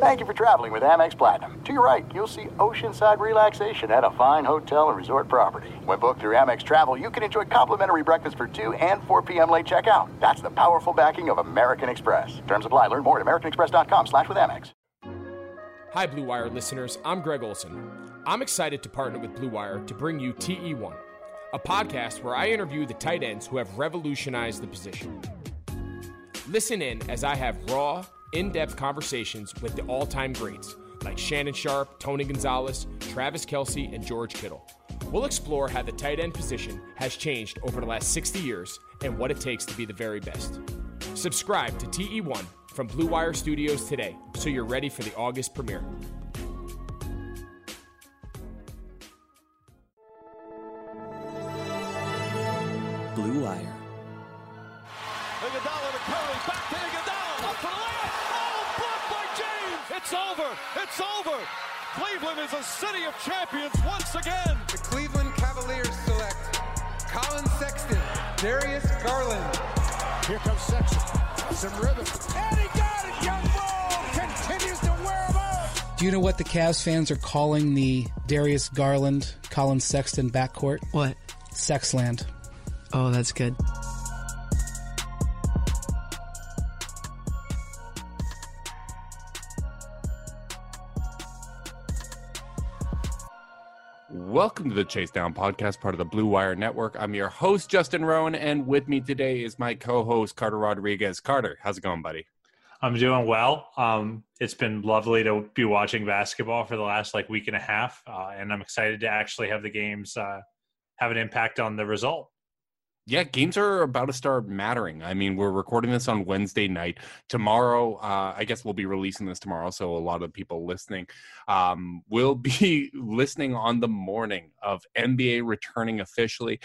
Thank you for traveling with Amex Platinum. To your right, you'll see oceanside relaxation at a fine hotel and resort property. When booked through Amex Travel, you can enjoy complimentary breakfast for 2 and 4 p.m. late checkout. That's the powerful backing of American Express. Terms apply. Learn more at americanexpress.com slash with Amex. Hi, Blue Wire listeners. I'm Greg Olson. I'm excited to partner with Blue Wire to bring you TE1, a podcast where I interview the tight ends who have revolutionized the position. Listen in as I have raw, in depth conversations with the all time greats like Shannon Sharpe, Tony Gonzalez, Travis Kelce, and George Kittle. We'll explore how the tight end position has changed over the last 60 years and what it takes to be the very best. Subscribe to TE1 from Blue Wire Studios today so you're ready for the August premiere. Blue Wire. It's over. It's over. Cleveland is a city of champions once again. The Cleveland Cavaliers select Collin Sexton, Darius Garland. Here comes Sexton. Some rhythm. And he got it. Young Bull continues to wear him out. Do you know what the Cavs fans are calling the Darius Garland, Collin Sexton backcourt? What? Sexland. Oh, that's good. Welcome to the Chase Down Podcast, part of the Blue Wire Network. I'm your host, Justin Rowan, and with me today is my co host, Carter Rodriguez. Carter, how's it going, buddy? I'm doing well. Um, it's been lovely to be watching basketball for the last like week and a half, uh, and I'm excited to actually have the games uh, have an impact on the result. Yeah, games are about to start mattering. I mean, we're recording this on Wednesday night. Tomorrow, uh, I guess we'll be releasing this tomorrow, so a lot of people listening um, will be listening on the morning of NBA returning officially.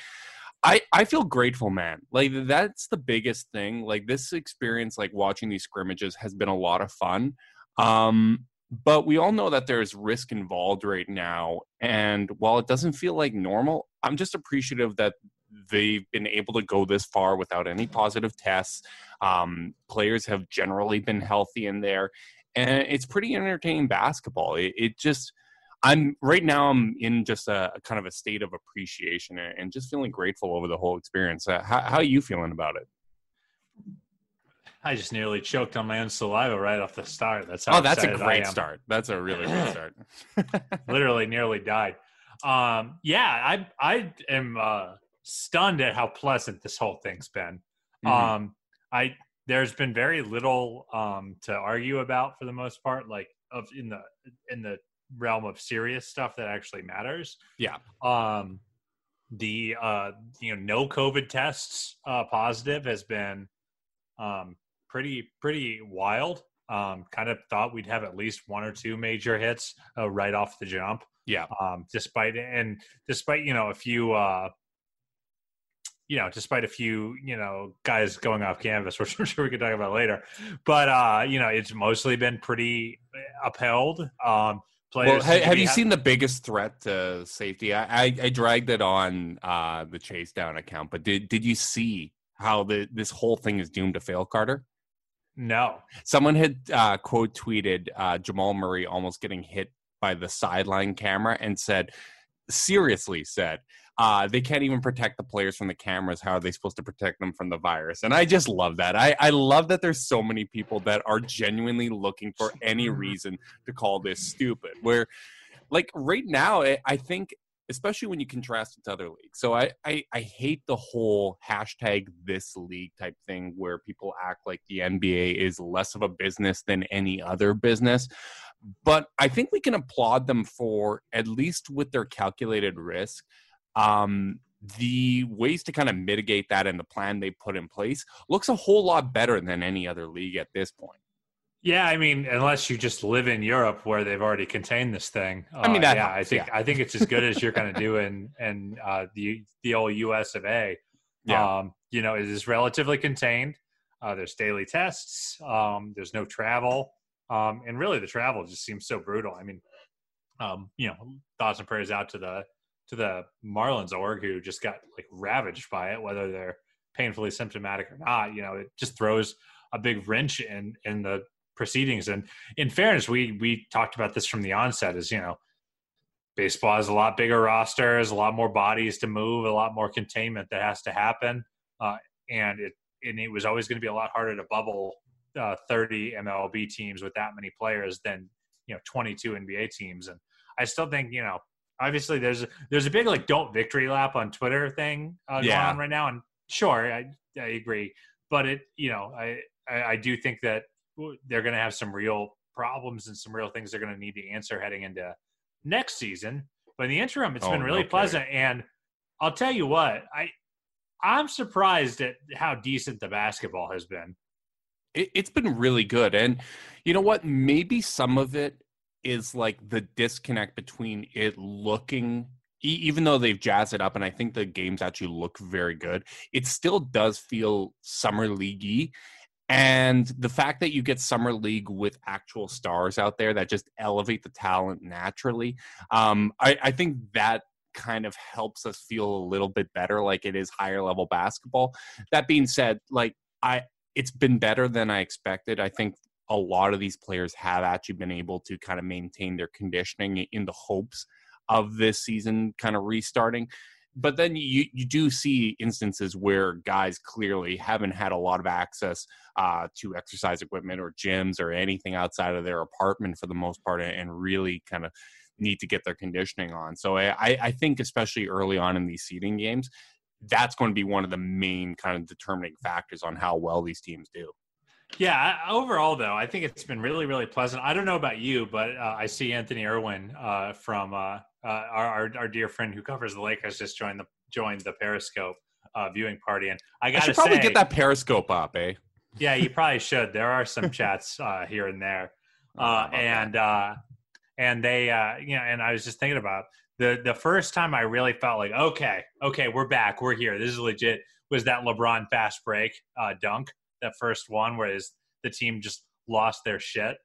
I, I feel grateful, man. Like that's the biggest thing. Like this experience, like watching these scrimmages, has been a lot of fun. Um, but we all know that there's risk involved right now, and while it doesn't feel like normal, I'm just appreciative that they've been able to go this far without any positive tests. Um, players have generally been healthy in there, and it's pretty entertaining basketball. It, it just, I'm right now. I'm in just a, a, kind of a state of appreciation and, and just feeling grateful over the whole experience. Uh, how, how are you feeling about it? I just nearly choked on my own saliva right off the start. That's how oh, that's a great start. That's a really great start. Literally, nearly died. Um, yeah, I I am uh, stunned at how pleasant this whole thing's been. Mm-hmm. Um, I there's been very little um, to argue about for the most part, like of in the in the realm of serious stuff that actually matters. Yeah. Um, the uh, you know no COVID tests uh, positive has been um, pretty pretty wild. Um, kind of thought we'd have at least one or two major hits uh, right off the jump. Yeah. Um, despite and despite you know a few uh, you know, despite a few, you know, guys going off canvas, which I'm sure we can talk about later. But uh, you know, it's mostly been pretty upheld. Um Well, have, have you ha- seen the biggest threat to safety? I, I, I dragged it on uh, the Chase Down account, but did did you see how the this whole thing is doomed to fail, Carter? No. Someone had uh, quote tweeted uh, Jamal Murray almost getting hit by the sideline camera and said, seriously said, uh, they can't even protect the players from the cameras. How are they supposed to protect them from the virus? And I just love that. I, I love that there's so many people that are genuinely looking for any reason to call this stupid. Where, like, right now, I think especially when you contrast it to other leagues. So I, I, I hate the whole hashtag this league type thing where people act like the NBA is less of a business than any other business. But I think we can applaud them for at least with their calculated risk um, the ways to kind of mitigate that and the plan they put in place looks a whole lot better than any other league at this point. Yeah, I mean, unless you just live in Europe where they've already contained this thing. I mean, uh, yeah, helps, I think yeah. I think it's as good as you're going to do in in uh, the the old U.S. of A. Yeah. Um, you know, it is relatively contained. Uh, there's daily tests. Um, there's no travel, um, and really the travel just seems so brutal. I mean, um, you know, thoughts and prayers out to the to the Marlins org who just got like ravaged by it, whether they're painfully symptomatic or not. You know, it just throws a big wrench in in the proceedings. And in fairness, we we talked about this from the onset. Is you know, baseball has a lot bigger rosters, a lot more bodies to move, a lot more containment that has to happen, uh, and it and it was always going to be a lot harder to bubble uh, 30 MLB teams with that many players than you know 22 NBA teams. And I still think you know obviously there's there's a big like don't victory lap on Twitter thing uh, Yeah. going on right now, and sure I I agree, but it you know I I, I do think that they're going to have some real problems and some real things they're going to need to answer heading into next season. But in the interim, it's Oh, been really kidding. pleasant, and I'll tell you what I. I'm surprised at how decent the basketball has been. it, it's been really good and you know what maybe some of it is like the disconnect between it looking even though they've jazzed it up and i think the games actually look very good it still does feel summer leaguey and the fact that you get summer league with actual stars out there that just elevate the talent naturally um, I, I think that kind of helps us feel a little bit better like it is higher level basketball that being said like i it's been better than I expected. I think a lot of these players have actually been able to kind of maintain their conditioning in the hopes of this season kind of restarting. But then you, you do see instances where guys clearly haven't had a lot of access uh, to exercise equipment or gyms or anything outside of their apartment for the most part and really kind of need to get their conditioning on. So I, I think especially early on in these seeding games, that's going to be one of the main kind of determining factors on how well these teams do. Yeah, overall though, I think it's been really, really pleasant. I don't know about you, but uh, I see Anthony Irwin uh, from uh, uh, our, our our dear friend who covers the Lakers just joined the joined the Periscope uh, viewing party, and I got to should probably say, get that Periscope up, eh? yeah, you probably should. There are some chats uh, here and there, Oh, uh, and uh, and they, uh, you know, and I was just thinking about the the first time I really felt like, okay, okay, we're back, we're here, this is legit. Was that LeBron fast break uh, dunk, that first one, where his, the team just lost their shit?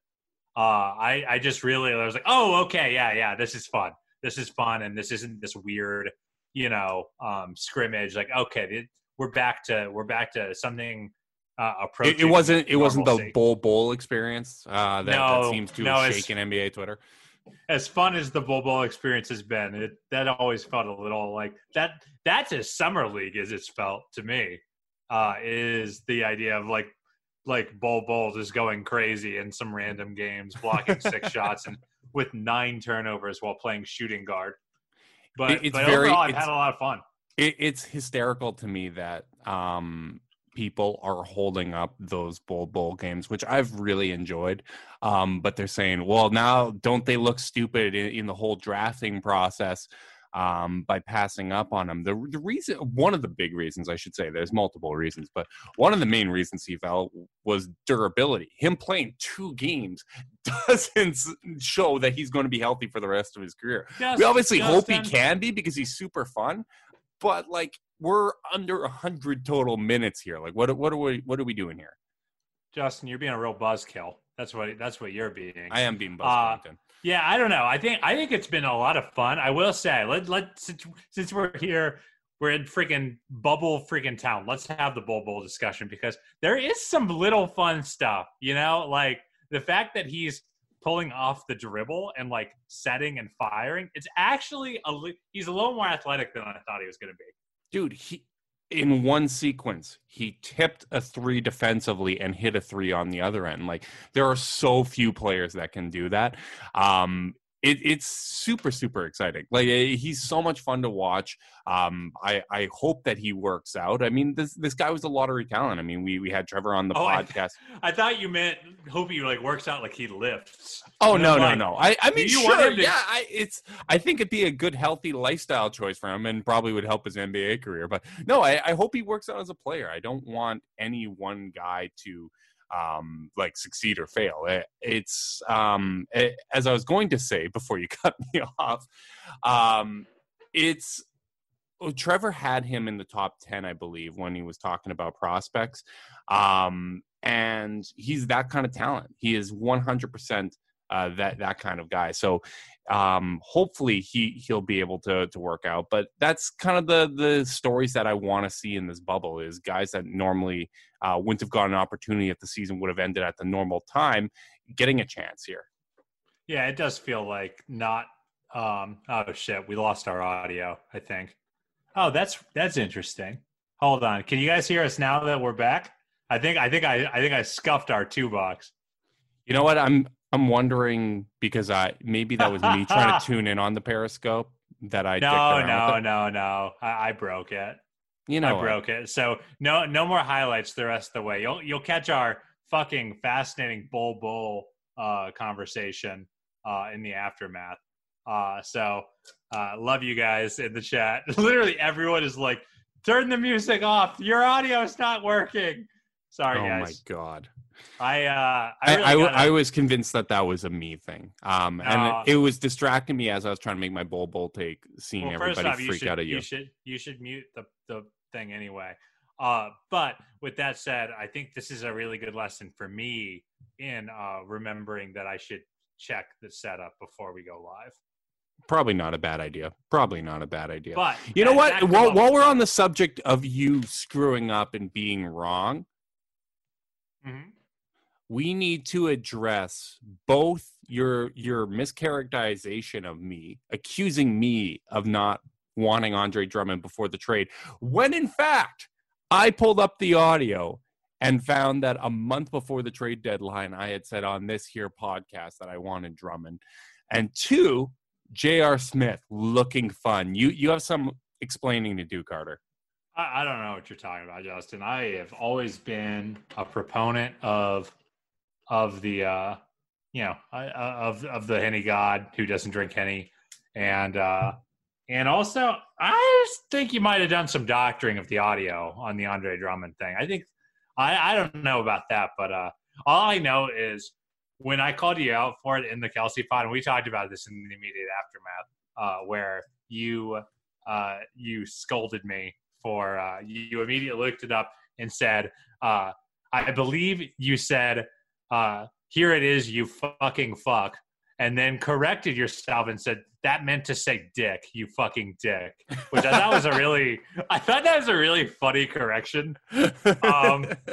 Uh, I I just really I was like, oh, okay, yeah, yeah, this is fun, this is fun, and this isn't this weird, you know, um, scrimmage. Like, okay, we're back to we're back to something. Uh, It, approaching it wasn't. It wasn't the normalcy. Bol Bol experience uh, that, that No, seems to no, have shaken NBA Twitter. as fun as the Bol Bol experience has been, it that always felt a little like that. That's as summer league as it's felt to me. Uh, is the idea of like like Bol Bol just going crazy in some random games, blocking six shots and with nine turnovers while playing shooting guard. But, It- it's but very- overall, I've had a lot of fun. It, it's hysterical to me that um, people are holding up those Bol Bol games, which I've really enjoyed. Um, but they're saying, well, now don't they look stupid in, in the whole drafting process um, by passing up on him. The, the reason, one of the big reasons, I should say, there's multiple reasons, but one of the main reasons he fell was durability. Him playing two games doesn't show that he's going to be healthy for the rest of his career. we obviously hope he can be because he's super fun, but like we're under a hundred total minutes here. Like what what are we what are we doing here? Justin, you're being a real buzzkill. That's what that's what you're being. I am being Buzz Uh, Yeah, I don't know. I think I think it's been a lot of fun. I will say, let let since, since we're here, we're in freaking bubble freaking town. Let's have the Bol Bol discussion because there is some little fun stuff. You know, like the fact that he's pulling off the dribble and like setting and firing. It's actually a he's a little more athletic than I thought he was going to be. Dude, he in one sequence, he tipped a three defensively and hit a three on the other end. Like there are so few players that can do that. Um it, it's super super exciting like eh, he's so much fun to watch um i i hope that he works out i mean this this guy was a lottery talent i mean we we had trevor on the Oh, podcast I thought you meant hope he like works out like he lifts. Oh no no like, no! I I mean you want sure him to- yeah I it's I think it'd be a good healthy lifestyle choice for him and probably would help his NBA career. But no, I, I hope he works out as a player. I don't want any one guy to um like succeed or fail. It, it's um eh, as I was going to say before you cut me off, um it's oh, Trevor had him in the top 10 I believe when he was talking about prospects. Um and he's that kind of talent. He is 100% uh, that that kind of guy. So um, hopefully he he'll be able to to work out. But that's kind of the the stories that I want to see in this bubble is guys that normally uh, wouldn't have gotten an opportunity if the season would have ended at the normal time, getting a chance here. Yeah, it does feel like not. Um, oh shit, we lost our audio. I think. Oh, that's that's interesting. Hold on, can you guys hear us now that we're back? I think I think I I think I scuffed our two box. You know what? I'm I'm wondering because I maybe that was me trying to tune in on the Periscope that I no no no no I, I, broke it. You know I broke it. So no no more highlights the rest of the way. You'll you'll catch our fucking fascinating Bol Bol uh, conversation uh, in the aftermath. Uh, so uh, love you guys in the chat. Literally everyone is like, turn the music off. Your audio is not working. Sorry, oh guys. Oh my god. I uh, I, really I, gotta... I, was convinced that that was a me thing, um, and uh, it, it, was distracting me as I was trying to make my Bol Bol take, seeing well, everybody off, freak should, out at you. You should you should mute the the thing anyway. Uh, but with that said, I think this is a really good lesson for me in uh, remembering that I should check the setup before we go live. Probably not a bad idea. Probably not a bad idea. But you know what? While, while we're on the subject of you screwing up and being wrong, mm-hmm. We need to address both your your mischaracterization of me, accusing me of not wanting Andre Drummond before the trade, when in fact I pulled up the audio and found that a month before the trade deadline, I had said on this here podcast that I wanted Drummond. And two, J.R. Smith looking fun. You you have some explaining to do, Carter. I, I don't know what you're talking about, Justin. I have always been a proponent of of the uh, you know of of the henny god who doesn't drink henny, and uh, and also I think you might have done some doctoring of the audio on the Andre Drummond thing. I think I, I don't know about that, but uh, all I know is when I called you out for it in the Kelsey pod, and we talked about this in the immediate aftermath, uh, where you uh, you scolded me for uh, you immediately looked it up and said, uh, I believe you said, uh, "Here it is, you fucking fuck," and then corrected yourself and said that meant to say dick, you fucking dick, which I thought was a really, I thought that was a really funny correction. Um,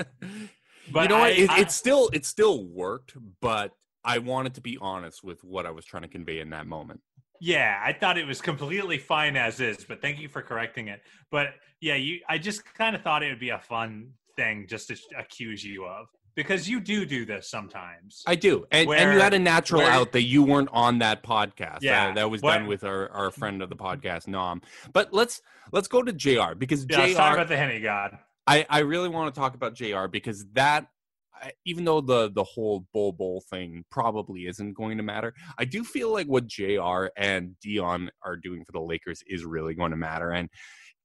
but you know what? it, I, it still it still worked, but I wanted to be honest with what I was trying to convey in that moment. Yeah, I thought it was completely fine as is, but thank you for correcting it. But yeah, you I just kind of thought it would be a fun thing just to accuse you of because you do do this sometimes. I do, and, where, and you had a natural where, out that you weren't on that podcast. Yeah, that, that was done with our, our friend of the podcast, Nom. But let's let's go to Jr. because yeah, Jr. Let's talk about the Henny God. I I really want to talk about Jr. because that. Even though the the whole Bol Bol thing probably isn't going to matter, I do feel like what Jr. and Dion are doing for the Lakers is really going to matter. And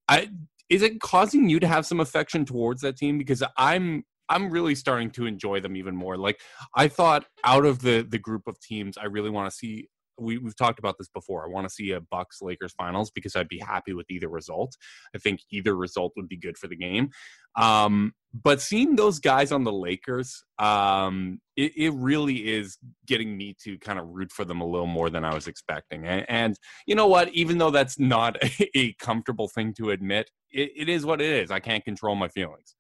I is it causing you to have some affection towards that team? Because I'm I'm really starting to enjoy them even more. Like I thought out of the the group of teams, I really want to see we, we've talked about this before. I want to see a Bucks Lakers finals because I'd be happy with either result. I think either result would be good for the game. Um, but seeing those guys on the Lakers, um, it, it, really is getting me to kind of root for them a little more than I was expecting. And, and you know what? Even though that's not a, a comfortable thing to admit, it, it is what it is. I can't control my feelings.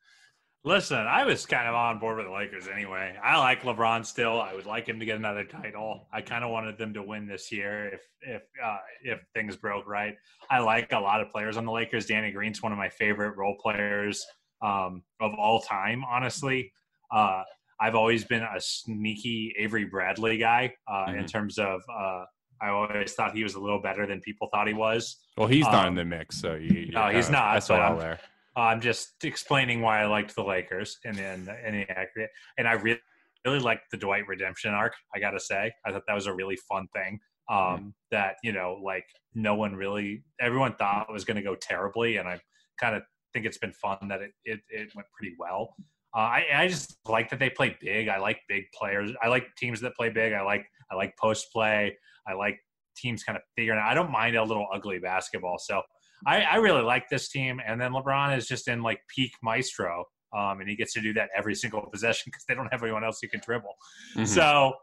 Listen, I was kind of on board with the Lakers anyway. I like LeBron still. I would like him to get another title. I kind of wanted them to win this year if if uh, if things broke right. I like a lot of players on the Lakers. Danny Green's one of my favorite role players um, of all time. Honestly, uh, I've always been a sneaky Avery Bradley guy uh, mm-hmm. in terms of. Uh, I always thought he was a little better than people thought he was. Well, he's um, not in the mix, so you, no, he's not. That's all there. I'm just explaining why I liked the Lakers and then any aggregate. And I really, really liked the Dwight redemption arc. I got to say, I thought that was a really fun thing. Um, mm-hmm. That you know, like no one really, everyone thought was going to go terribly, and I kind of think it's been fun that it it, it went pretty well. Uh, I, I just like that they play big. I like big players. I like teams that play big. I like I like post play. I like teams kind of figuring out. I don't mind a little ugly basketball. So I, I really like this team. And then LeBron is just in like peak maestro. Um, and he gets to do that every single possession because they don't have anyone else who can dribble. Mm-hmm. So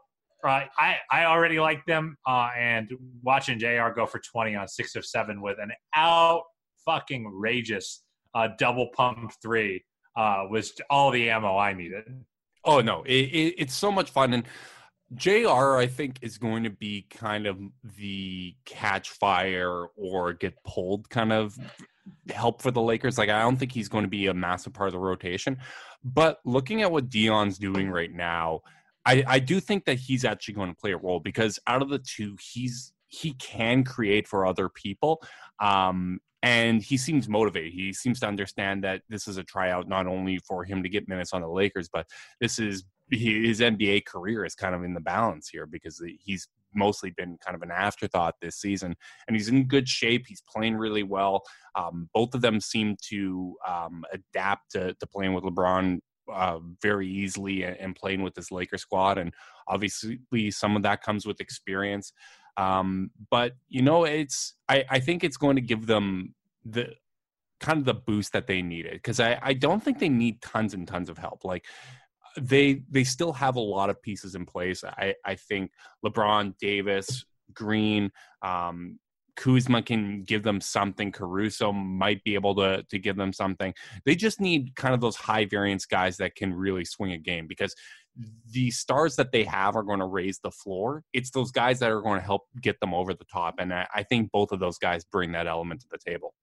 uh, I I already like them, uh, and watching Jr. go for twenty on six of seven with an out fucking rageous uh, double pump three uh, was all the ammo I needed. Oh no, it, it, it's so much fun, and Jr. I think is going to be kind of the catch fire or get pulled kind of help for the Lakers. Like I don't think he's going to be a massive part of the rotation, but looking at what Dion's doing right now, I, I do think that he's actually going to play a role because out of the two, he's he can create for other people. Um, and he seems motivated. He seems to understand that this is a tryout not only for him to get minutes on the Lakers, but this is his NBA career is kind of in the balance here because he's mostly been kind of an afterthought this season, and he's in good shape. He's playing really well. Um, both of them seem to um, adapt to, to, playing with LeBron uh, very easily and, and, playing with this Laker squad, and obviously some of that comes with experience. Um, but you know, it's I, I think it's going to give them the kind of the boost that they needed because I, I don't think they need tons and tons of help. Like they they still have a lot of pieces in place. I, I think LeBron, Davis, Green, um, Kuzma can give them something. Caruso might be able to to give them something. They just need kind of those high variance guys that can really swing a game because the stars that they have are going to raise the floor. It's those guys that are going to help get them over the top, and I, I think both of those guys bring that element to the table.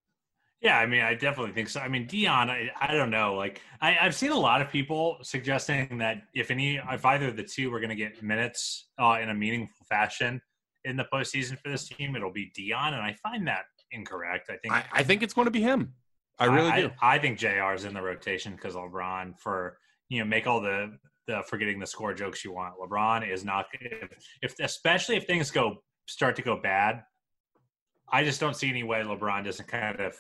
Yeah, I mean, I definitely think so. I mean, Dion, I, I don't know. Like, I, have seen a lot of people suggesting that if any, if either of the two were going to get minutes uh, in a meaningful fashion in the postseason for this team, it'll be Dion, and I find that incorrect. I think I, I think it's going to be him. I really I, do. I, I think Jr. is in the rotation because LeBron for you know make all the the forgetting the score jokes you want. LeBron is not if, if especially if things go start to go bad. I just don't see any way LeBron doesn't kind of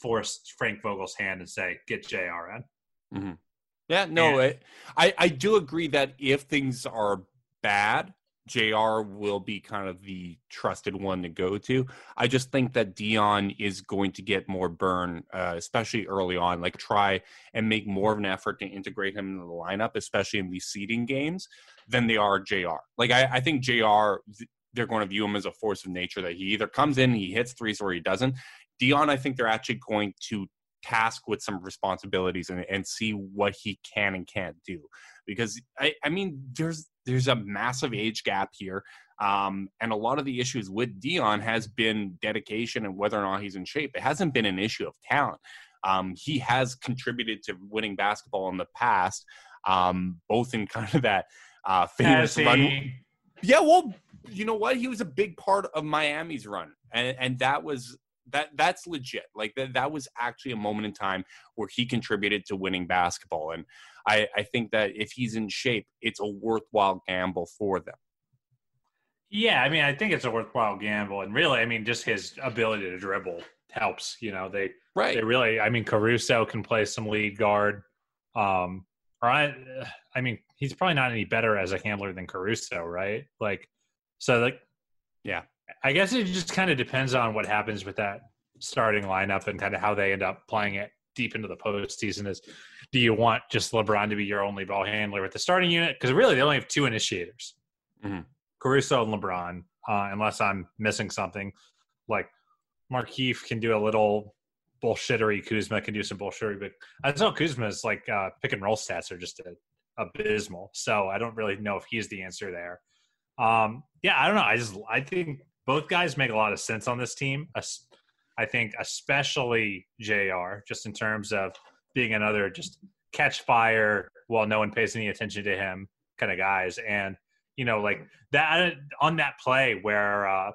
force Frank Vogel's hand and say, "Get Jr. in." Mm-hmm. Yeah, no, and, I I do agree that if things are bad, JR will be kind of the trusted one to go to. I just think that Dion is going to get more burn, uh, especially early on. Like try and make more of an effort to integrate him into the lineup, especially in these seeding games, than they are JR. Like I, I think JR, they're going to view him as a force of nature that he either comes in, he hits threes, or he doesn't. Dion, I think they're actually going to task with some responsibilities and, and see what he can and can't do. Because I, I mean there's there's a massive age gap here um, and a lot of the issues with dion has been dedication and whether or not he's in shape. It hasn't been an issue of talent. Um, he has contributed to winning basketball in the past um, both in kind of that uh, famous run. Yeah well you know what? He was a big part of miami's run and, and that was that that's legit. Like that that was actually a moment in time where he contributed to winning basketball, and I I think that if he's in shape, it's a worthwhile gamble for them. Yeah, I mean, I think it's a worthwhile gamble, and really, I mean, just his ability to dribble helps. You know, they right. They really, I mean, Caruso can play some lead guard. Um, or I, I mean, he's probably not any better as a handler than Caruso, right? Like, so like, yeah, I guess it just kind of depends on what happens with that starting lineup and kind of how they end up playing it deep into the postseason. Is do you want just LeBron to be your only ball handler with the starting unit? Because really, they only have two initiators, mm-hmm. Caruso and LeBron. Uh, unless I'm missing something, like Markieff can do a little bullshittery. Kuzma can do some bullshittery, but I know Kuzma's like uh, pick and roll stats are just a, abysmal. So I don't really know if he's the answer there. Um, yeah, I don't know. I just I think both guys make a lot of sense on this team. I think especially JR, just in terms of being another just catch fire while no one pays any attention to him kind of guys. And, you know, like that on that play where uh,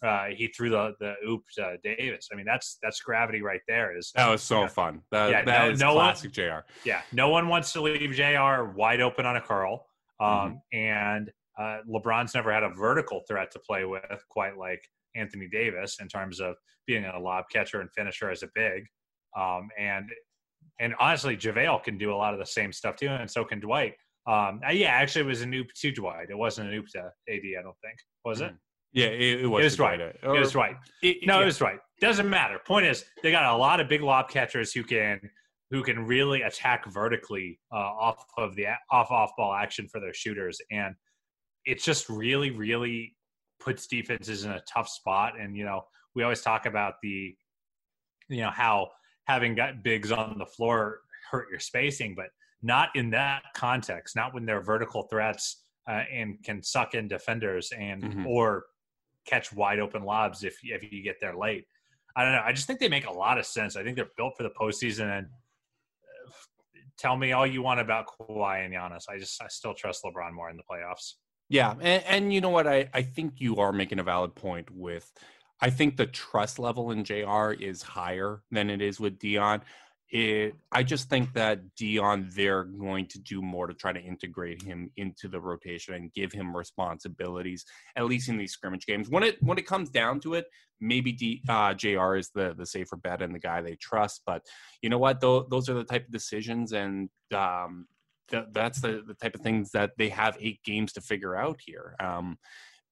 uh, he threw the the oop to Davis. I mean, that's that's gravity right there. Is that was so you know, fun? That, yeah, that no, is no classic one, Jr. Yeah, no one wants to leave Jr. wide open on a curl. Um, mm-hmm. And uh, LeBron's never had a vertical threat to play with quite like Anthony Davis in terms of being a lob catcher and finisher as a big. Um, and and honestly, JaVale can do a lot of the same stuff too, and so can Dwight. Um, uh, yeah, actually, it was a noob to Dwight. It wasn't a noob to AD. I don't think was it. Mm-hmm. Yeah, it, it, was. It was Dwight. Or, it was Dwight. It, no, yeah. it was Dwight. Doesn't matter. Point is, they got a lot of big lob catchers who can who can really attack vertically uh, off of the off off ball action for their shooters and it's just really, really puts defenses in a tough spot. And you know, we always talk about the, you know, how having got bigs on the floor hurt your spacing, but not in that context. Not when they're vertical threats uh, and can suck in defenders and Mhm. or catch wide open lobs if if you get there late. I don't know. I just think they make a lot of sense. I think they're built for the postseason. And uh, tell me all you want about Kawhi and Giannis. I just I still trust LeBron more in the playoffs. Yeah, and, and you know what? I, I think you are making a valid point with. I think the trust level in Jr. is higher than it is with Dion. It, I just think that Dion, they're going to do more to try to integrate him into the rotation and give him responsibilities, at least in these scrimmage games. When it when it comes down to it, maybe D, uh, Jr. is the the safer bet and the guy they trust. But you know what? Those those are the type of decisions, and um, th- that's the, the type of things that they have eight games to figure out here. Um,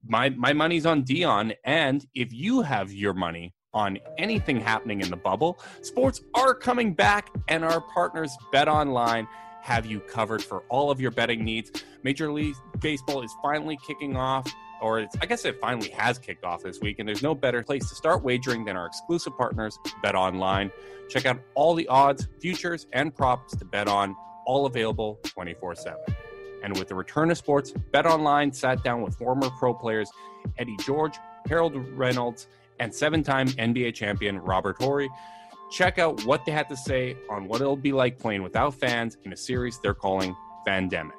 my my money's on Dion, and if you have your money on anything happening in the bubble, sports are coming back, and our partners Bet Online have you covered for all of your betting needs. Major League Baseball is finally kicking off. Or I guess it finally has kicked off this week, and there's no better place to start wagering than our exclusive partners, Bet Online. Check out all the odds, futures, and props to bet on, all available 24 7. And with the return of sports, BetOnline sat down with former pro players Eddie George, Harold Reynolds, and seven time NBA champion Robert Horry. Check out what they had to say on what it'll be like playing without fans in a series they're calling Pandemic.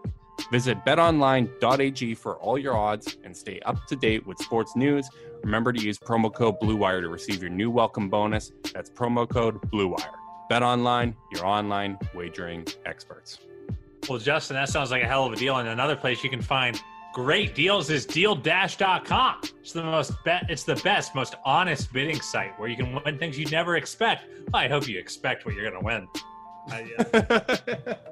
Visit betonline.ag for all your odds and stay up to date with sports news. Remember to use promo code BLUEWIRE to receive your new welcome bonus. That's promo code BLUEWIRE. BetOnline, your online wagering experts. Well, Justin, that sounds like a hell of a deal. And another place you can find great deals is deal-dash.com. It's the most bet it's the best, most honest bidding site where you can win things you never expect. Well, I hope you expect what you're gonna win.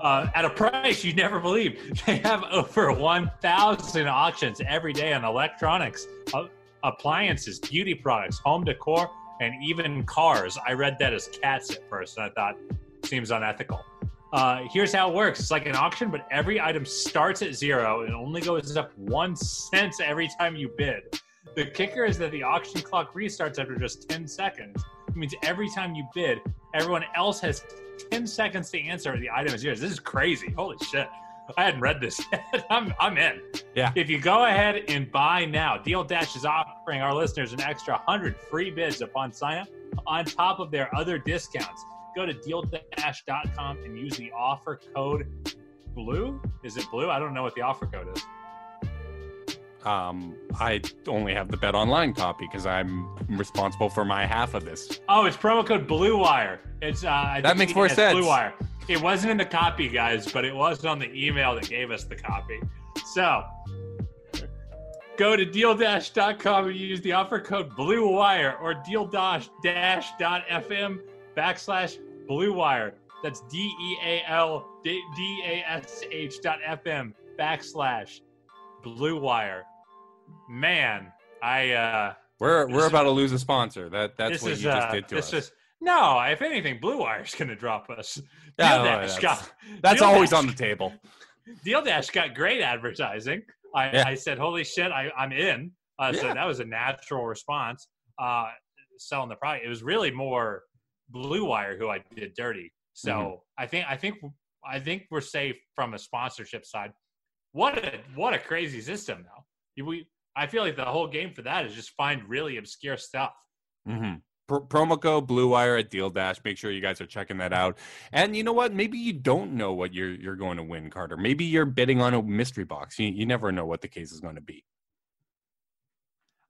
Uh, at a price you never believe. They have over 1,000 auctions every day on electronics, uh, appliances, beauty products, home decor, and even cars. I read that as cats at first, and I thought seems unethical. Uh, here's how it works: it's like an auction, but every item starts at zero and only goes up one cent every time you bid. The kicker is that the auction clock restarts after just 10 seconds. It means every time you bid, everyone else has 10 seconds to answer the item is yours. This is crazy. Holy shit. I hadn't read this yet. I'm, I'm in. Yeah. If you go ahead and buy now, Deal Dash is offering our listeners an extra 100 free bids upon sign up on top of their other discounts. Go to dealdash.com and use the offer code BLUE. Is it blue? I don't know what the offer code is. Um, I only have the Bet Online copy because I'm responsible for my half of this. Oh, it's promo code Blue Wire. It's uh, That makes more sense. Blue Wire. It wasn't in the copy, guys, but it was on the email that gave us the copy. So go to deal-dash.com and use the offer code Blue Wire or deal-dash.fm backslash Blue Wire. That's D E A L D A S H dot FM backslash Blue Wire. Man, I uh We're we're about to lose a sponsor. That that's what is you just uh, did to this us. Is, no, if anything, Blue Wire's going to drop us. Yeah, Deal Dash that's- got That's Deal always Dash- on the table. Deal Dash got great advertising. I, Yeah. I said, "Holy shit, I, I'm in." Uh, So that was a natural response. Uh, selling the product, it was really more Blue Wire who I did dirty. So Mm-hmm. I think I think I think we're safe from a sponsorship side. What a what a crazy system though. We I feel like the whole game for that is just find really obscure stuff. hmm Pr- promo code Blue Wire at Deal Dash. Make sure you guys are checking that out. And you know what? Maybe you don't know what you're you're going to win, Carter. Maybe you're bidding on a mystery box. You, you never know what the case is going to be.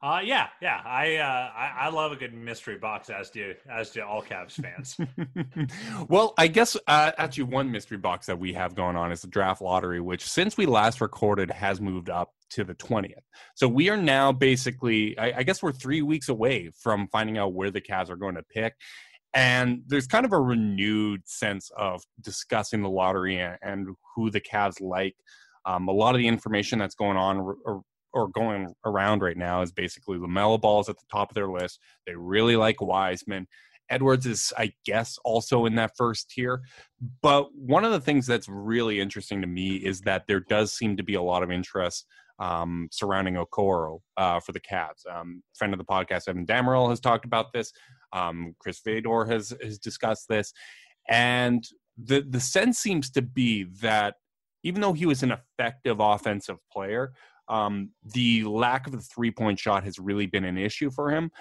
Uh, yeah, yeah. I, uh, I I love a good mystery box, as do as do all Cavs fans. well, I guess uh, actually one mystery box that we have going on is the draft lottery, which since we last recorded has moved up to the 20th. So we are now basically, I, I guess we're three weeks away from finding out where the Cavs are going to pick. And there's kind of a renewed sense of discussing the lottery and, and who the Cavs like. Um, a lot of the information that's going on or, or, going around right now is basically LaMelo Ball is at the top of their list. They really like Wiseman. Edwards is, I guess, also in that first tier. But one of the things that's really interesting to me is that there does seem to be a lot of interest um, surrounding Okoro uh, for the Cavs. Um, friend of the podcast, Evan Dammarell, has talked about this. Um, Chris Fedor has has discussed this, and the the sense seems to be that even though he was an effective offensive player, um, the lack of the three point shot has really been an issue for him.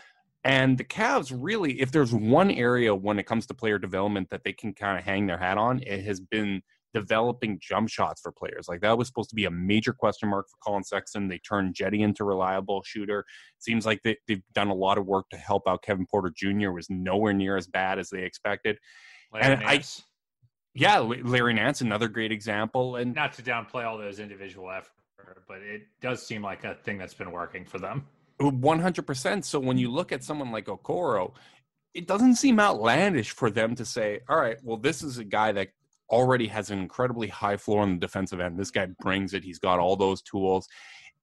And the Cavs really, if there's one area when it comes to player development that they can kind of hang their hat on, it has been developing jump shots for players. Like that was supposed to be a major question mark for Collin Sexton. They turned Jetty into a reliable shooter. Seems like they, have done a lot of work to help out Kevin Porter Jr. was nowhere near as bad as they expected. Larry and Nance. I, yeah, Larry Nance, another great example. And not to downplay all those individual efforts, but it does seem like a thing that's been working for them. 100%. So when you look at someone like Okoro, it doesn't seem outlandish for them to say, all right, well, this is a guy that already has an incredibly high floor on the defensive end. This guy brings it. He's got all those tools.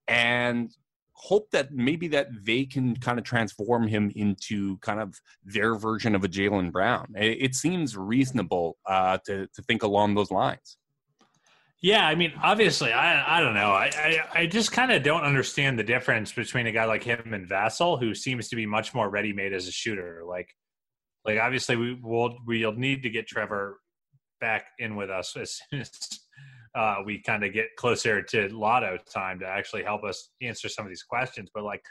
And hope that maybe that they can kind of transform him into kind of their version of a Jaylen Brown. It, it seems reasonable uh, to, to think along those lines. Yeah, I mean, obviously, I I don't know. I I, I just kind of don't understand the difference between a guy like him and Vassell, who seems to be much more ready made as a shooter. Like, like obviously, we will we'll need to get Trevor back in with us as soon as uh, we kind of get closer to Lotto time to actually help us answer some of these questions. But like,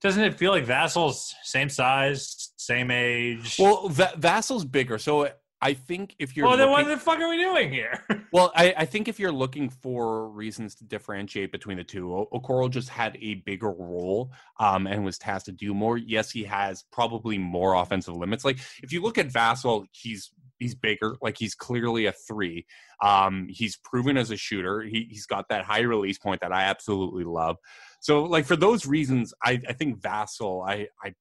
doesn't it feel like Vassell's same size, same age? Well, Va- Vassell's bigger, so I think if you're well, then looking, what the fuck are we doing here? well, I, I, think if you're looking for reasons to differentiate between the two, Okoro just had a bigger role um, and was tasked to do more. Yes, he has probably more offensive limits. Like if you look at Vassell, he's he's bigger. Like he's clearly a three. Um, he's proven as a shooter. He, he's got that high release point that I absolutely love. So like for those reasons, I, I think Vassell, I, I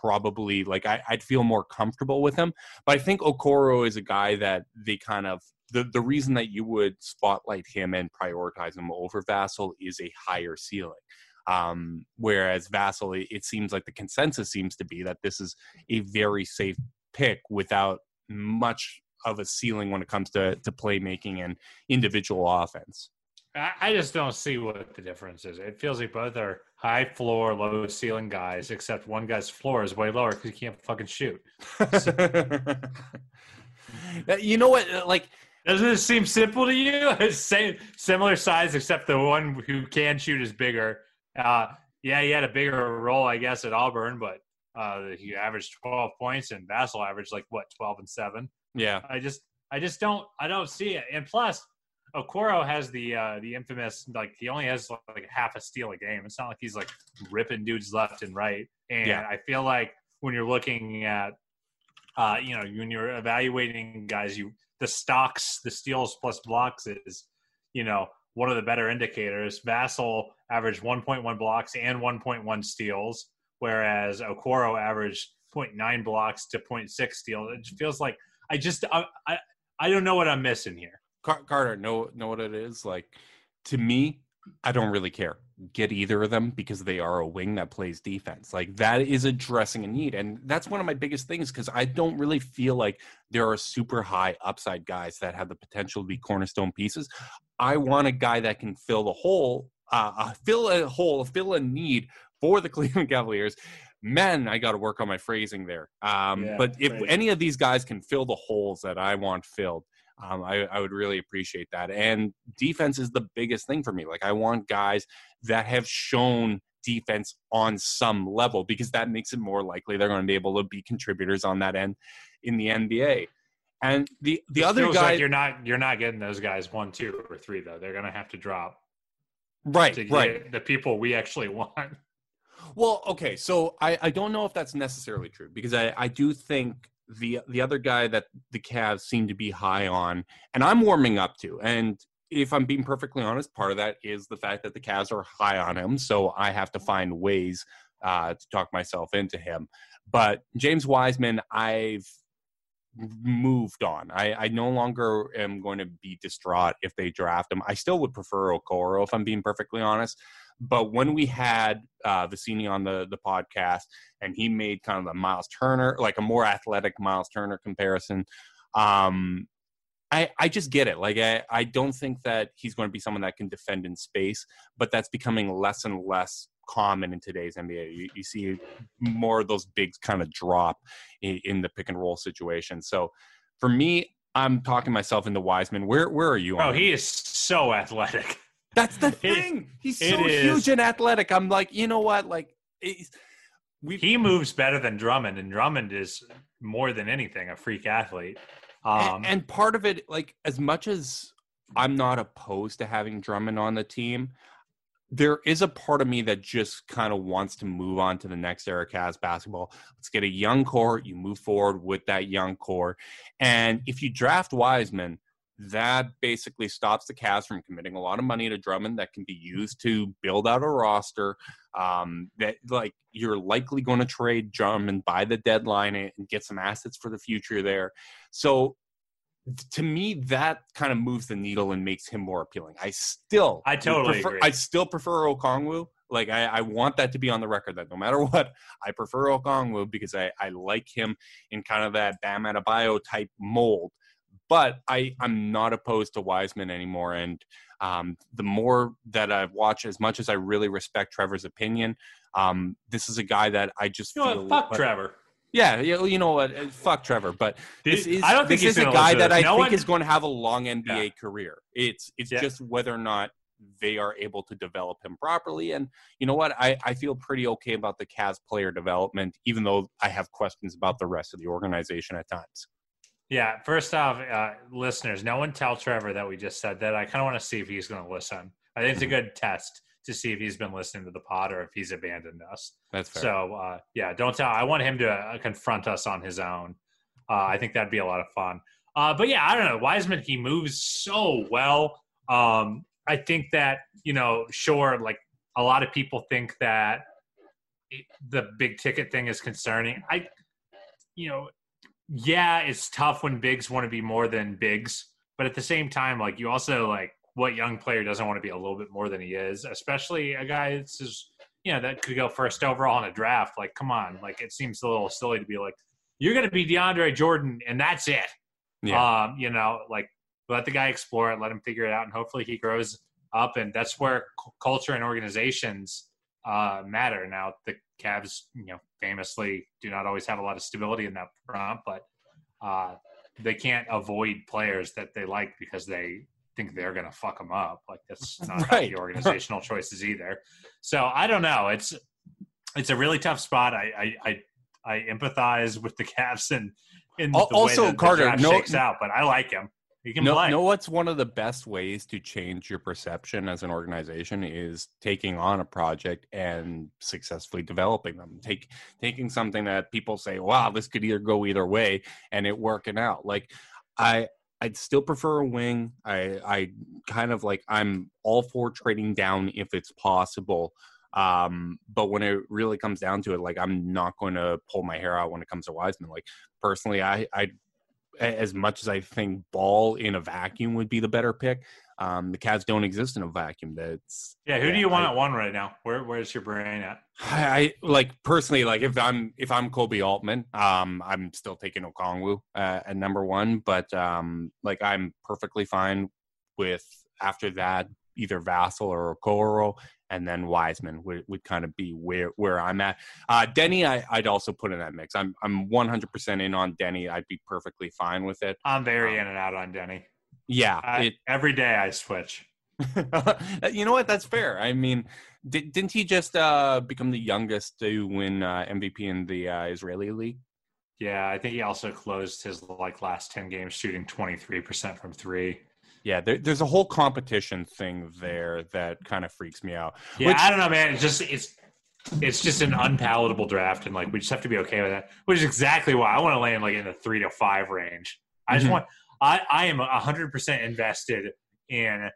probably like I, would feel more comfortable with him. But I think Okoro is a guy that they kind of the, the reason that you would spotlight him and prioritize him over Vassell is a higher ceiling. Um, whereas Vassell, it, it seems like the consensus seems to be that this is a very safe pick without much of a ceiling when it comes to, to playmaking and individual offense. I just don't see what the difference is. It feels like both are high floor, low ceiling guys, except one guy's floor is way lower because he can't fucking shoot. you know what? Uh, like, doesn't it seem simple to you? Same, similar size, except the one who can shoot is bigger. Uh, yeah, he had a bigger role, I guess, at Auburn, but uh, he averaged 12 points, and Vassell averaged like what 12 and seven. Yeah, I just, I just don't, I don't see it. And plus, Okoro has the uh, the infamous like he only has like half a steal a game. It's not like he's like ripping dudes left and right. And yeah. I feel like when you're looking at uh, you know when you're evaluating guys, you the stocks, the steals plus blocks is you know one of the better indicators. Vassell averaged 1.1 blocks and 1.1 steals, whereas Okoro averaged 0.9 blocks to 0.6 steals. It feels like I just I, I I don't know what I'm missing here. Car- Carter, know know what it is like. To me, I don't really care. Get either of them because they are a wing that plays defense. Like that is addressing a need, and that's one of my biggest things because I don't really feel like there are super high upside guys that have the potential to be cornerstone pieces. I want a guy that can fill the hole, uh, uh fill a hole, fill a need for the Cleveland Cavaliers. Man, I got to work on my phrasing there. Um, yeah, but if right. any of these guys can fill the holes that I want filled, um, I, I, would really appreciate that. And defense is the biggest thing for me. Like, I want guys that have shown defense on some level because that makes it more likely they're going to be able to be contributors on that end in the NBA. And the the it other guy, like you're not you're not getting those guys one, two, or three though. They're going to have to drop. Right, right. The people we actually want. Well, okay, so I, I don't know if that's necessarily true because I, I do think the the other guy that the Cavs seem to be high on, and I'm warming up to. And if I'm being perfectly honest, part of that is the fact that the Cavs are high on him, so I have to find ways uh, to talk myself into him. But James Wiseman, I've moved on. I, I no longer am going to be distraught if they draft him. I still would prefer Okoro if I'm being perfectly honest. But when we had uh, Vecini on the the podcast, and he made kind of the Miles Turner, like a more athletic Miles Turner comparison, um, I, I just get it. Like I, I don't think that he's going to be someone that can defend in space, but that's becoming less and less common in today's NBA. You, you see more of those bigs kind of drop in, in, the pick and roll situation. So for me, I'm talking myself into Wiseman. Where where are you? Oh, he is so athletic. That's the thing. He's so huge and athletic. I'm like, you know what? Like, he moves better than Drummond, and Drummond is more than anything a freak athlete. Um, and, and part of it, like as much as I'm not opposed to having Drummond on the team, there is a part of me that just kind of wants to move on to the next era Cavs basketball. Let's get a young core. You move forward with that young core. And if you draft Wiseman, that basically stops the Cavs from committing a lot of money to Drummond that can be used to build out a roster. Um, that like you're likely going to trade Drummond by the deadline and get some assets for the future there. So to me, that kind of moves the needle and makes him more appealing. I still, I totally prefer, agree. I still prefer Okongwu. Like I, I want that to be on the record that no matter what, I prefer Okongwu because I, I like him in kind of that Bam Adebayo type mold. But I, I'm not opposed to Wiseman anymore. And um, the more that I've watched, as much as I really respect Trevor's opinion, um, this is a guy that I just you know feel. What, fuck Trevor. Yeah, you know what? Uh, fuck Trevor, but this is I don't think this is a guy that I no think one, is going to have a long NBA yeah. career. It's it's yeah. just whether or not they are able to develop him properly. And you know what? I, I feel pretty okay about the Cavs player development, even though I have questions about the rest of the organization at times. Yeah, first off, uh, listeners, no one tell Trevor that we just said that. I kind of want to see if he's going to listen. I think it's a good test to see if he's been listening to the pod or if he's abandoned us. That's fair. So uh, yeah, don't tell. I want him to uh, confront us on his own. Uh, I think that'd be a lot of fun. Uh, but yeah, I don't know. Wiseman, he moves so well. Um, I think that you know, sure, like a lot of people think that it, the big ticket thing is concerning. I, you know, yeah, it's tough when bigs want to be more than bigs, but at the same time, like you also like what young player doesn't want to be a little bit more than he is, especially a guy that's just, you know, that could go first overall in a draft. Like, come on. Like, it seems a little silly to be like, you're going to be DeAndre Jordan and that's it. Yeah. Um, you know, like, let the guy explore it, let him figure it out, and hopefully he grows up. And that's where c- culture and organizations uh, matter. Now, the Cavs, you know, famously do not always have a lot of stability in that front, but uh, they can't avoid players that they like because they think they're going to fuck them up. Like that's not right. the organizational choices either. So I don't know. It's it's a really tough spot. I I I, I empathize with the Cavs and in the also Carter no, shakes out, but I like him. He can no, play. know what's one of the best ways to change your perception as an organization is taking on a project and successfully developing them. Take taking something that people say, "Wow, this could either go either way," and it working out. Like I I'd still prefer a wing. I I kind of like I'm all for trading down if it's possible. Um, but when it really comes down to it, like I'm not going to pull my hair out when it comes to Wiseman. Like personally, I I as much as I think Ball in a vacuum would be the better pick, um, the Cavs don't exist in a vacuum. That's yeah. Who yeah, do you want I, at one right now? Where where's your brain at? I, I, like personally like if I'm if I'm Koby Altman, um, I'm still taking Okongwu uh, at number one. But um, like I'm perfectly fine with after that either Vassell or Okoro, and then Wiseman would, would kind of be where where I'm at. Uh, Deni, I, would also put in that mix. I'm I'm 100% in on Deni. I'd be perfectly fine with it. I'm very um, in and out on Deni. Yeah, I, it, every day I switch. you know what? That's fair. I mean, did, not he just uh, become the youngest to win uh, MVP in the uh, Israeli league? Yeah, I think he also closed his like last ten games shooting twenty three percent from three. Yeah, there, there's a whole competition thing there that kind of freaks me out. Yeah, which, I don't know, man. It's just it's it's just an unpalatable draft, and like we just have to be okay with that. Which is exactly why I want to land like in the three to five range. I just mm-hmm. want I I am hundred percent invested in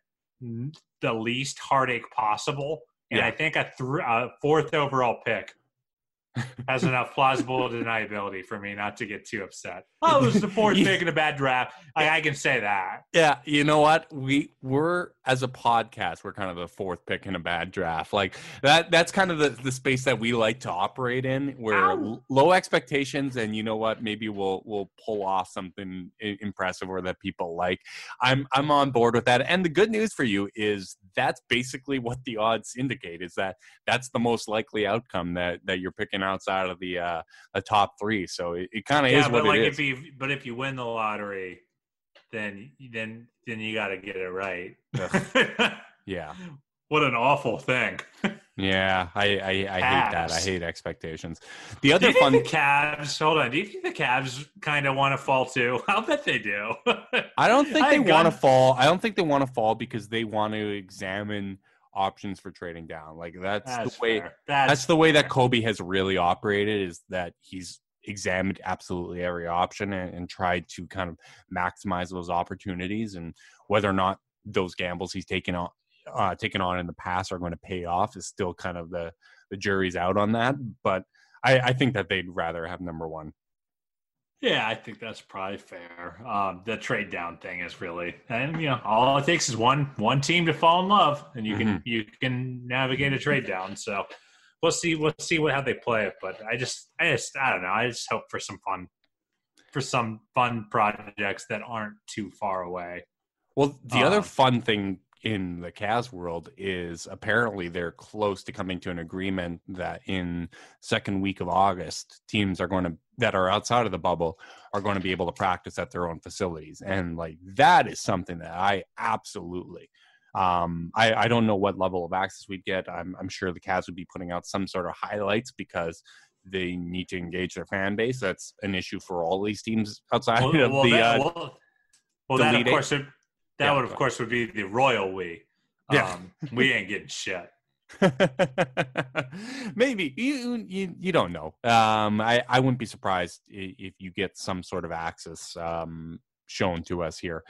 the least heartache possible. And yeah. I think a, th- a, fourth overall pick has enough plausible deniability for me not to get too upset. Oh, it was the fourth pick in a bad draft. I, I can say that. Yeah, you know what? We we're as a podcast, we're kind of the fourth pick in a bad draft. Like that. That's kind of the the space that we like to operate in, where Ow. low expectations, and you know what? Maybe we'll we'll pull off something impressive or that people like. I'm I'm on board with that. And the good news for you is that's basically what the odds indicate is that that's the most likely outcome that that you're picking outside of the uh the top three. So it, it kind of Yeah, is but what like it if is. you but if you win the lottery, then then then you got to get it right. yeah. what an awful thing. Yeah, I I, I hate that. I hate expectations. The other fun the Cavs? Hold on. Do you think the Cavs kind of want to fall too? I'll bet they do. I don't think I they want to fall. I don't think they want to fall because they want to examine options for trading down. Like that's, That's the way that's, That's, the way that. Koby has really operated is that he's examined absolutely every option and, and tried to kind of maximize those opportunities and whether or not those gambles he's taken on uh, taken on in the past are going to pay off is still kind of the the jury's out on that. But I, I think that they'd rather have number one. Yeah, I think that's probably fair. Um, the trade down thing is really, and you know, all it takes is one one team to fall in love, and you can Mhm. you can navigate a trade down. So we'll see we'll see what how they play it. But I just I just I don't know. I just hope for some fun for some fun projects that aren't too far away. Well, the other Um, fun thing in the Cavs world is apparently they're close to coming to an agreement that in second week of August, teams are going to that are outside of the bubble are going to be able to practice at their own facilities, and like that is something that I absolutely. Um, I, I don't know what level of access we'd get. I'm, I'm sure the Cavs would be putting out some sort of highlights because they need to engage their fan base. That's an issue for all these teams outside Well, of well, the. that, uh, well, well, the that of course would, that Yeah, would of course would be the royal we. Yeah. Um, we ain't getting shit. Maybe you, you you don't know. Um, I I wouldn't be surprised if you get some sort of access um, shown to us here,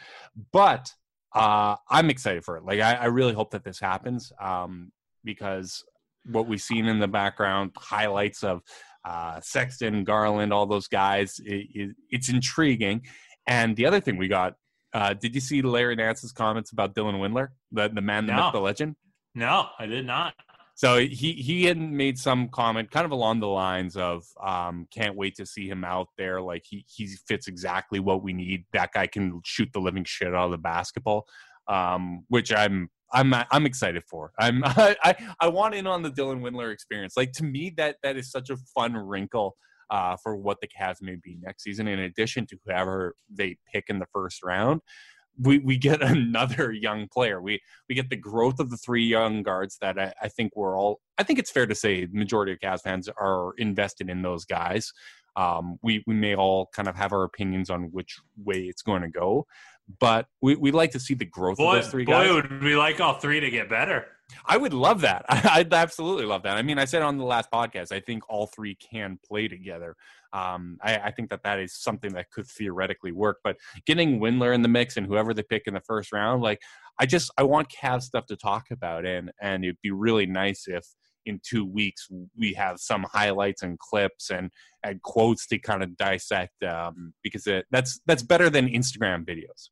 but uh, I'm excited for it. Like I, I really hope that this happens um, because what we've seen in the background, highlights of uh, Sexton, Garland, all those guys, i i it's intriguing. And the other thing we got, uh, did you see Larry Nance's comments about Dylan Windler, the the man, the No. myth, the legend? No, I did not. So he he had made some comment, kind of along the lines of, um, "Can't wait to see him out there. Like he he fits exactly what we need. That guy can shoot the living shit out of the basketball." Um, which I'm I'm I'm excited for. I'm I, I I want in on the Dylan Windler experience. Like to me, that that is such a fun wrinkle uh, for what the Cavs may be next season. In addition to whoever they pick in the first round, we we get another young player. We we get the growth of the three young guards that I, I think we're all. I think it's fair to say the majority of Cavs fans are invested in those guys. Um, we we may all kind of have our opinions on which way it's going to go, but we we like to see the growth Boy, of those three boy, guys. Boy, would we like all three to get better? I would love that. I'd absolutely love that. I mean, I said on the last podcast, I think all three can play together. Um, I, I think that that is something that could theoretically work. But getting Windler in the mix and whoever they pick in the first round, like I just I want Cavs stuff to talk about, and and it'd be really nice if in two weeks we have some highlights and clips and and quotes to kind of dissect um, because it, that's that's better than Instagram videos.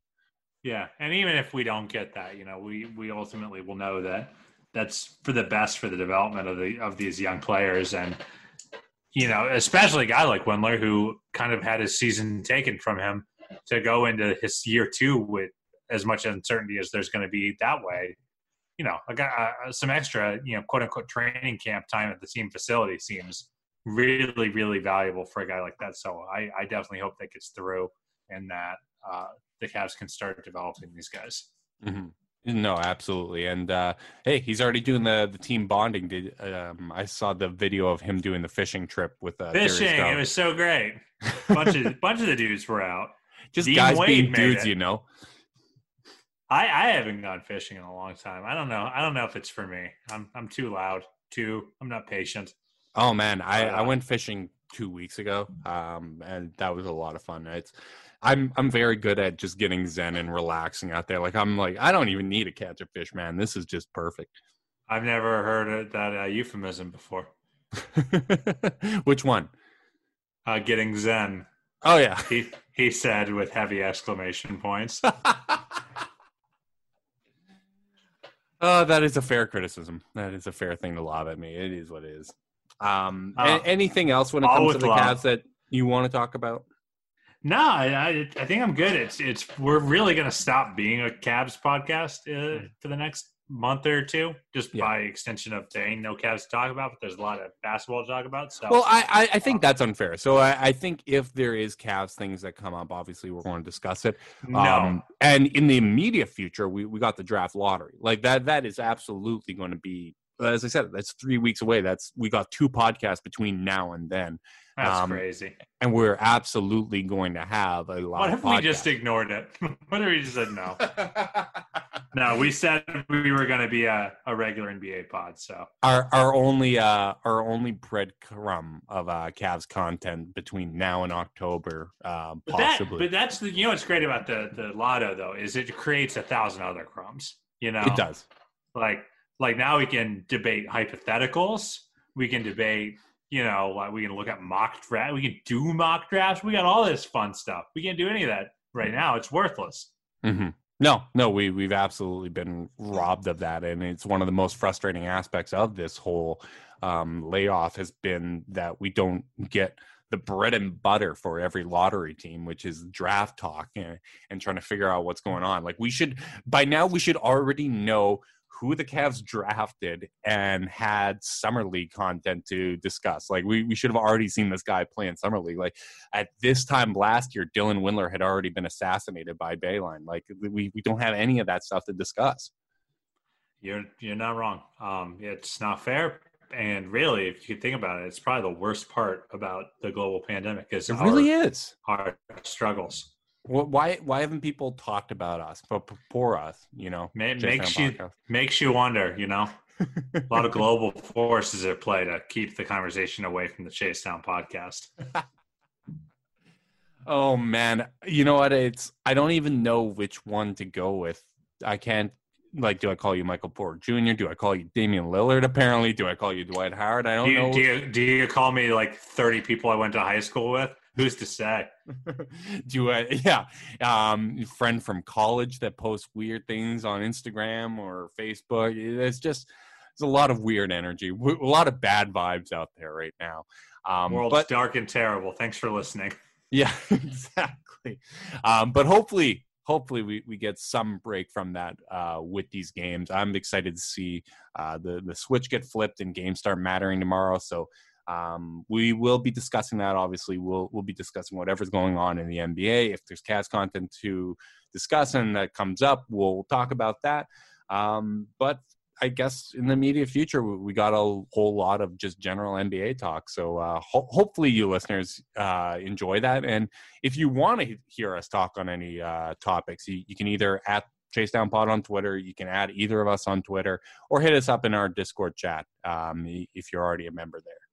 Yeah, and even if we don't get that, you know, we we ultimately will know that that's for the best for the development of the of these young players, and you know, especially a guy like Windler who kind of had his season taken from him to go into his year two with as much uncertainty as there's going to be that way. You know, I got uh, some extra, you know, quote unquote training camp time at the team facility seems really, really valuable for a guy like that. So I, I definitely hope that gets through and that uh, the Cavs can start developing these guys. hmm No, absolutely. And uh, hey, he's already doing the the team bonding. Did um, I saw the video of him doing the fishing trip with uh, Fishing, it was so great. Bunch of bunch of the dudes were out. just Dean guys Wade being dudes, it. you know. I, I haven't gone fishing in a long time. I don't know. I don't know if it's for me. I'm I'm too loud. Too. I'm not patient. Oh man, I, I Uh, went fishing two weeks ago, um, and that was a lot of fun. It's I'm I'm very good at just getting zen and relaxing out there. Like I'm like I don't even need to catch a fish, man. This is just perfect. I've never heard of that uh, euphemism before. Which one? Uh, getting Zen. Oh yeah. He he said with heavy exclamation points. Oh, that is a fair criticism. That is a fair thing to lob at me. It is what it is. Um, Uh, anything else when it comes to the love. Cavs that you want to talk about? No, I, I think I'm good. It's it's we're really gonna stop being a Cavs podcast uh, for the next month or two, just Hmm. Yeah. by extension of there ain't no Cavs to talk about, but there's a lot of basketball to talk about. So Well, I, I, I think that's unfair. So I, I think if there is Cavs things that come up, obviously we're going to discuss it. no, Um, and in the immediate future, we, we got the draft lottery. Like that that is absolutely going to be as I said, that's three weeks away. That's we got two podcasts between now and then. That's um, crazy. And we're absolutely going to have a lot What if we just ignored it? what if we just said no? No, we said we were going to be a, a regular NBA pod. So our our only uh our only breadcrumb of uh Cavs content between now and October, um, but, that, possibly. but that's the you know what's great about the the lotto though is it creates a thousand other crumbs. You know, it does. like like now we can debate hypotheticals. We can debate. You know, like we can look at mock draft. We can do mock drafts. We got all this fun stuff. We can't do any of that right now. It's worthless. Mm-hmm. No, no, we we've absolutely been robbed of that, and it's one of the most frustrating aspects of this whole um, layoff has been that we don't get the bread and butter for every lottery team, which is draft talk and, and trying to figure out what's going on. Like we should by now we should already know who the Cavs drafted and had summer league content to discuss. Like we, we should have already seen this guy play in summer league. Like at this time last year, Dylan Windler had already been assassinated by Bayline. Like we, we don't have any of that stuff to discuss. You're you're not wrong. Um, it's not fair. And really, if you think about it, it's probably the worst part about the global pandemic is It our, really is. our struggles. Wh- Why why haven't people talked about us, but for us? You know, Ma- makes you podcast. makes you wonder. You know, a lot of global forces at play to keep the conversation away from the Chase Down podcast. Oh man, you know what? It's I don't even know which one to go with. I can't like. Do I call you Michael Porter Jr.? Do I call you Damian Lillard? Apparently, do I call you Dwight Howard? I don't Do you, know. do you do you call me like thirty people I went to high school with? Who's to say? do I? Yeah, um, friend from college that posts weird things on Instagram or Facebook. It's just there's a lot of weird energy, a lot of bad vibes out there right now. Um, World's but dark and terrible. Thanks for listening. Yeah, exactly. Um, but hopefully, hopefully we, we get some break from that uh, with these games. I'm excited to see uh, the the switch get flipped and games start mattering tomorrow. So um, we will be discussing that. Obviously, we'll we'll be discussing whatever's going on in the NBA. If there's Cavs content to discuss and that comes up, we'll talk about that. Um, but I guess in the immediate future, we we got a whole lot of just general NBA talk. So uh, ho- hopefully, you listeners uh, enjoy that. And if you want to hear us talk on any uh, topics, you, you can either at Chase Down Pod on Twitter, you can add either of us on Twitter, or hit us up in our Discord chat um, if you're already a member there.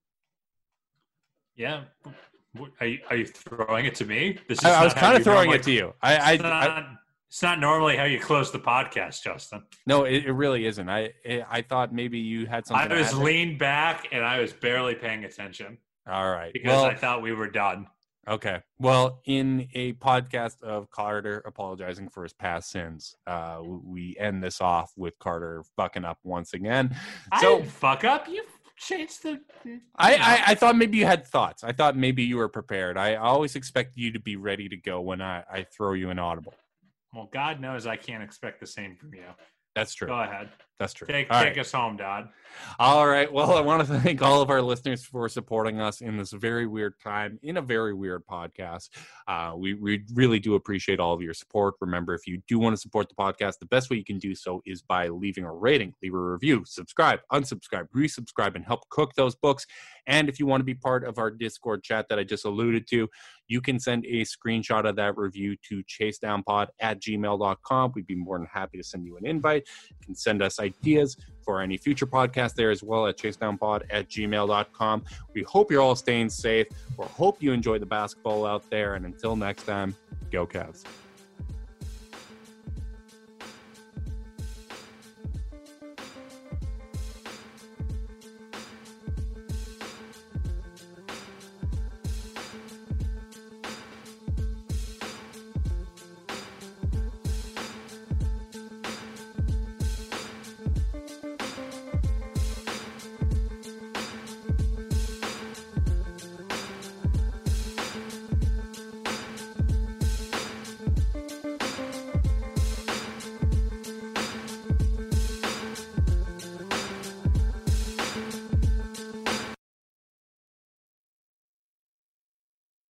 Yeah. Are you, are you throwing it to me? This is I, I was kind of throwing normally- it to you. I, I, It's I not, it's not normally how you close the podcast, Justin. no, it, it really isn't. I, I thought maybe you had something. I was leaned back and I was barely paying attention All right. because well, I thought we were done. Okay. Well, in a podcast of Carter apologizing for his past sins, uh, we end this off with Carter fucking up once again. I So didn't fuck up. You changed the. I, I, I thought maybe you had thoughts. I thought maybe you were prepared. I always expect you to be ready to go when I, I throw you an audible. Well, God knows I can't expect the same from you. That's true. Go ahead. That's true. Take, All take right. us home, Dad. All right. Well, I want to thank all of our listeners for supporting us in this very weird time in a very weird podcast. Uh, we, we really do appreciate all of your support. Remember, if you do want to support the podcast, the best way you can do so is by leaving a rating, leave a review, subscribe, unsubscribe, resubscribe, and help cook those books. And if you want to be part of our Discord chat that I just alluded to, you can send a screenshot of that review to chasedownpod at gmail.com. We'd be more than happy to send you an invite. You can send us ideas for any future podcast there as well at chasedownpod at gmail.com. We hope you're all staying safe. We hope you enjoy the basketball out there. And until next time, go Cavs.